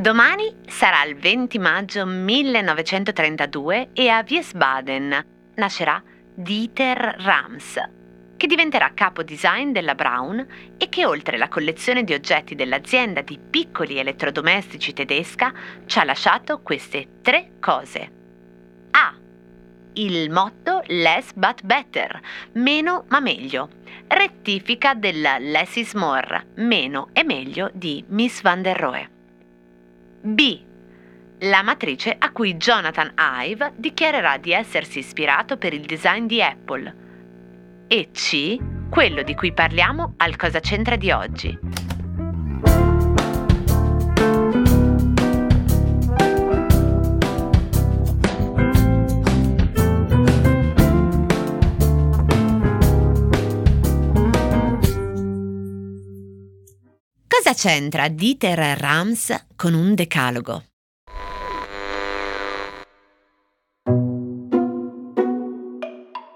Domani sarà il 20 maggio 1932 e a Wiesbaden nascerà Dieter Rams, che diventerà capo design della Braun e che oltre la collezione di oggetti dell'azienda di piccoli elettrodomestici tedesca ci ha lasciato queste tre cose. A. Il motto Less but better, meno ma meglio. Rettifica della Less is more, meno e meglio di Miss van der Rohe. B. La matrice a cui Jonathan Ive dichiarerà di essersi ispirato per il design di Apple. E C. Quello di cui parliamo al Cosa c'entra di oggi. Cosa c'entra Dieter Rams con un decalogo?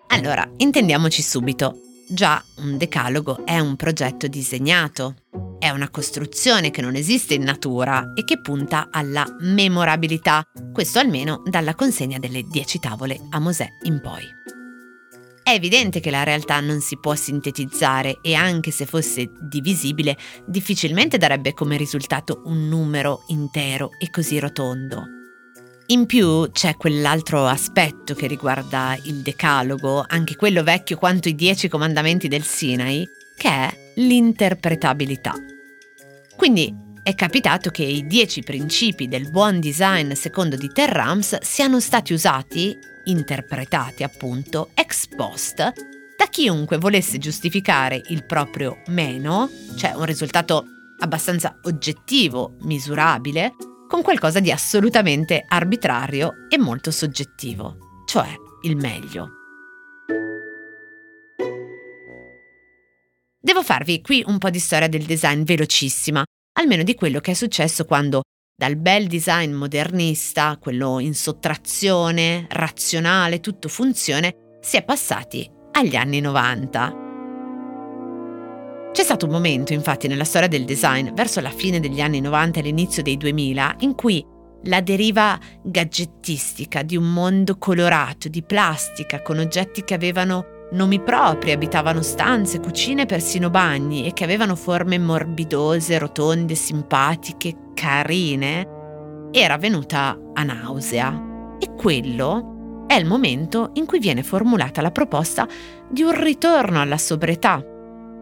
Allora, intendiamoci subito. Già, un decalogo è un progetto disegnato, è una costruzione che non esiste in natura e che punta alla memorabilità, questo almeno dalla consegna delle dieci tavole a Mosè in poi. È evidente che la realtà non si può sintetizzare e anche se fosse divisibile, difficilmente darebbe come risultato un numero intero e così rotondo. In più c'è quell'altro aspetto che riguarda il decalogo, anche quello vecchio quanto i dieci comandamenti del Sinai, che è l'interpretabilità. Quindi è capitato che i dieci principi del buon design secondo Dieter Rams siano stati usati, interpretati appunto, ex post da chiunque volesse giustificare il proprio meno, cioè un risultato abbastanza oggettivo, misurabile, con qualcosa di assolutamente arbitrario e molto soggettivo, cioè il meglio. Devo farvi qui un po' di storia del design velocissima, almeno di quello che è successo quando dal bel design modernista, quello in sottrazione, razionale, tutto funzione, si è passati agli anni 90. C'è stato un momento, infatti, nella storia del design, verso la fine degli anni 90 e l'inizio dei 2000, in cui la deriva gadgettistica di un mondo colorato, di plastica, con oggetti che avevano nomi propri, abitavano stanze, cucine, persino bagni e che avevano forme morbidose, rotonde, simpatiche, carine, era venuta a nausea. E quello è il momento in cui viene formulata la proposta di un ritorno alla sobrietà,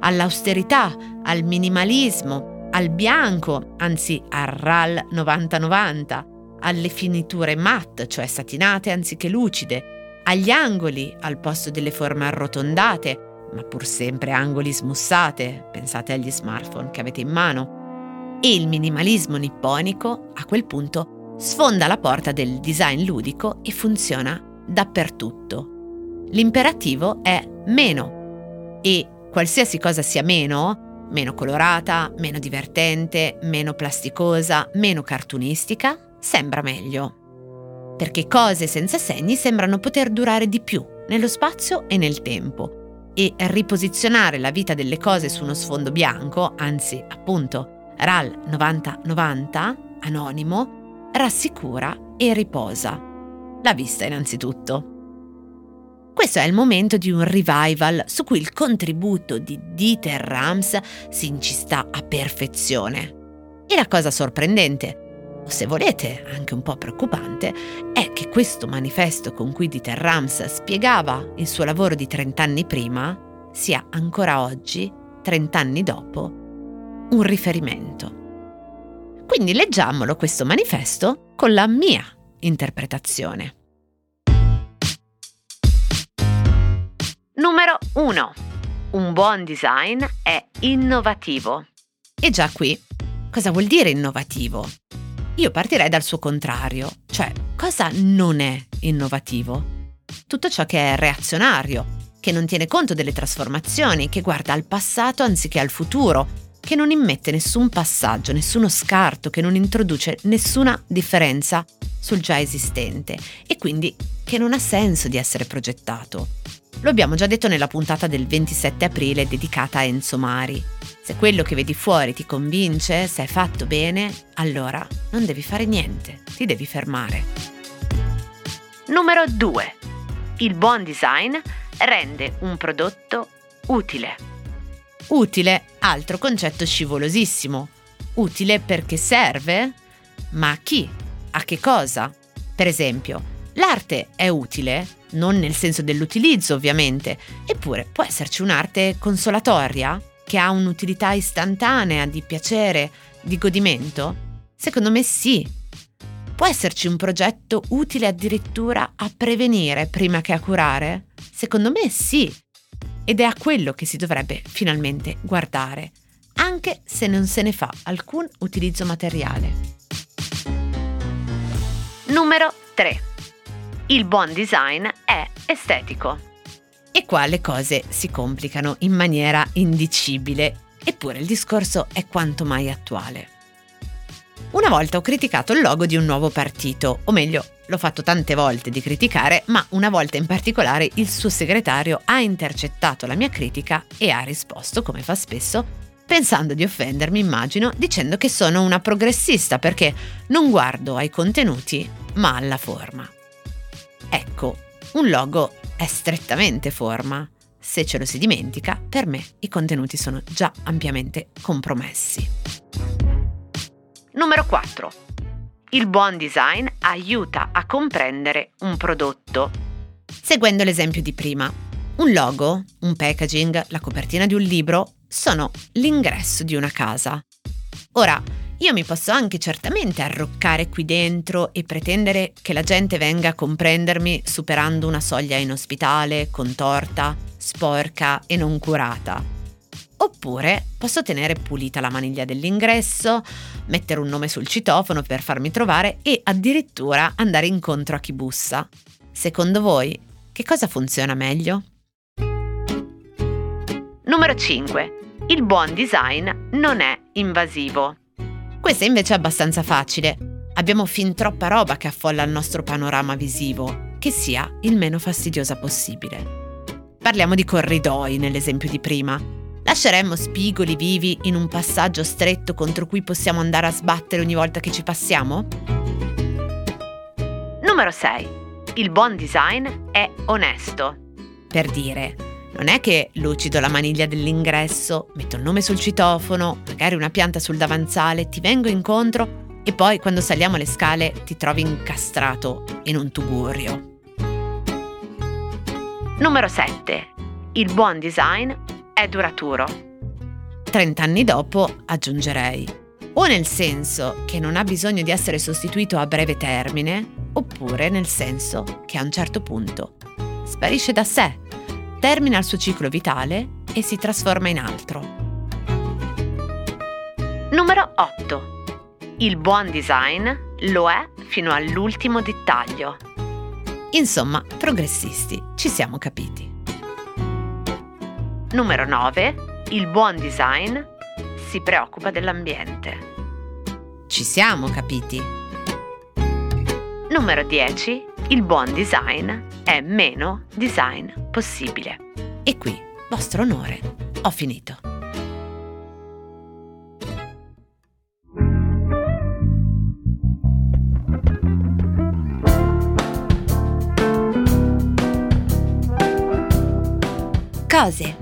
all'austerità, al minimalismo, al bianco, anzi al RAL 9090, alle finiture matte, cioè satinate anziché lucide, agli angoli al posto delle forme arrotondate, ma pur sempre angoli smussate, pensate agli smartphone che avete in mano. E il minimalismo nipponico, a quel punto, sfonda la porta del design ludico e funziona dappertutto. L'imperativo è meno e qualsiasi cosa sia meno, meno colorata, meno divertente, meno plasticosa, meno cartunistica, sembra meglio. Perché cose senza segni sembrano poter durare di più nello spazio e nel tempo e riposizionare la vita delle cose su uno sfondo bianco, anzi appunto RAL 9090, anonimo, rassicura e riposa. La vista innanzitutto. Questo è il momento di un revival su cui il contributo di Dieter Rams si incista a perfezione. E la cosa sorprendente, o se volete anche un po' preoccupante, che questo manifesto con cui Dieter Rams spiegava il suo lavoro di 30 anni prima sia ancora oggi, 30 anni dopo, un riferimento. Quindi leggiamolo questo manifesto con la mia interpretazione. Numero 1. Un buon design è innovativo. E già qui, cosa vuol dire innovativo? Io partirei dal suo contrario, cioè cosa non è innovativo? Tutto ciò che è reazionario, che non tiene conto delle trasformazioni, che guarda al passato anziché al futuro, che non immette nessun passaggio, nessuno scarto, che non introduce nessuna differenza sul già esistente e quindi che non ha senso di essere progettato. Lo abbiamo già detto nella puntata del 27 aprile dedicata a Enzo Mari. Se quello che vedi fuori ti convince, se è fatto bene, allora non devi fare niente, ti devi fermare. Numero 2. Il buon design rende un prodotto utile. Utile, altro concetto scivolosissimo. Utile perché serve? Ma a chi? A che cosa? Per esempio, l'arte è utile? Non nel senso dell'utilizzo, ovviamente, eppure può esserci un'arte consolatoria che ha un'utilità istantanea di piacere, di godimento? Secondo me sì. Può esserci un progetto utile addirittura a prevenire prima che a curare? Secondo me sì. Ed è a quello che si dovrebbe finalmente guardare, anche se non se ne fa alcun utilizzo materiale. Numero 3. Il buon design è estetico. E qua le cose si complicano in maniera indicibile, eppure il discorso è quanto mai attuale. Una volta ho criticato il logo di un nuovo partito, o meglio, l'ho fatto tante volte di criticare, ma una volta in particolare il suo segretario ha intercettato la mia critica e ha risposto, come fa spesso, pensando di offendermi, immagino, dicendo che sono una progressista perché non guardo ai contenuti, ma alla forma. Ecco, un logo è strettamente forma. Se ce lo si dimentica, per me i contenuti sono già ampiamente compromessi. Numero 4. Il buon design aiuta a comprendere un prodotto. Seguendo l'esempio di prima, un logo, un packaging, la copertina di un libro sono l'ingresso di una casa. Ora, io mi posso anche certamente arroccare qui dentro e pretendere che la gente venga a comprendermi superando una soglia inospitale, contorta, sporca e non curata. Oppure posso tenere pulita la maniglia dell'ingresso, mettere un nome sul citofono per farmi trovare e addirittura andare incontro a chi bussa. Secondo voi, che cosa funziona meglio? Numero 5. Il buon design non è invasivo. Questa invece è abbastanza facile. Abbiamo fin troppa roba che affolla il nostro panorama visivo, che sia il meno fastidiosa possibile. Parliamo di corridoi nell'esempio di prima. Lasceremmo spigoli vivi in un passaggio stretto contro cui possiamo andare a sbattere ogni volta che ci passiamo? Numero 6. Il buon design è onesto. Per dire, non è che lucido la maniglia dell'ingresso, metto il nome sul citofono, magari una pianta sul davanzale, ti vengo incontro e poi quando saliamo le scale ti trovi incastrato in un tugurio. Numero 7. Il buon design è duraturo. 30 anni dopo aggiungerei. O nel senso che non ha bisogno di essere sostituito a breve termine, oppure nel senso che a un certo punto sparisce da sé termina il suo ciclo vitale e si trasforma in altro. Numero 8. Il buon design lo è fino all'ultimo dettaglio. Insomma, progressisti, ci siamo capiti. Numero 9. Il buon design si preoccupa dell'ambiente. Ci siamo capiti. Numero 10. Il buon design è meno design possibile. E qui, vostro onore, ho finito. Cose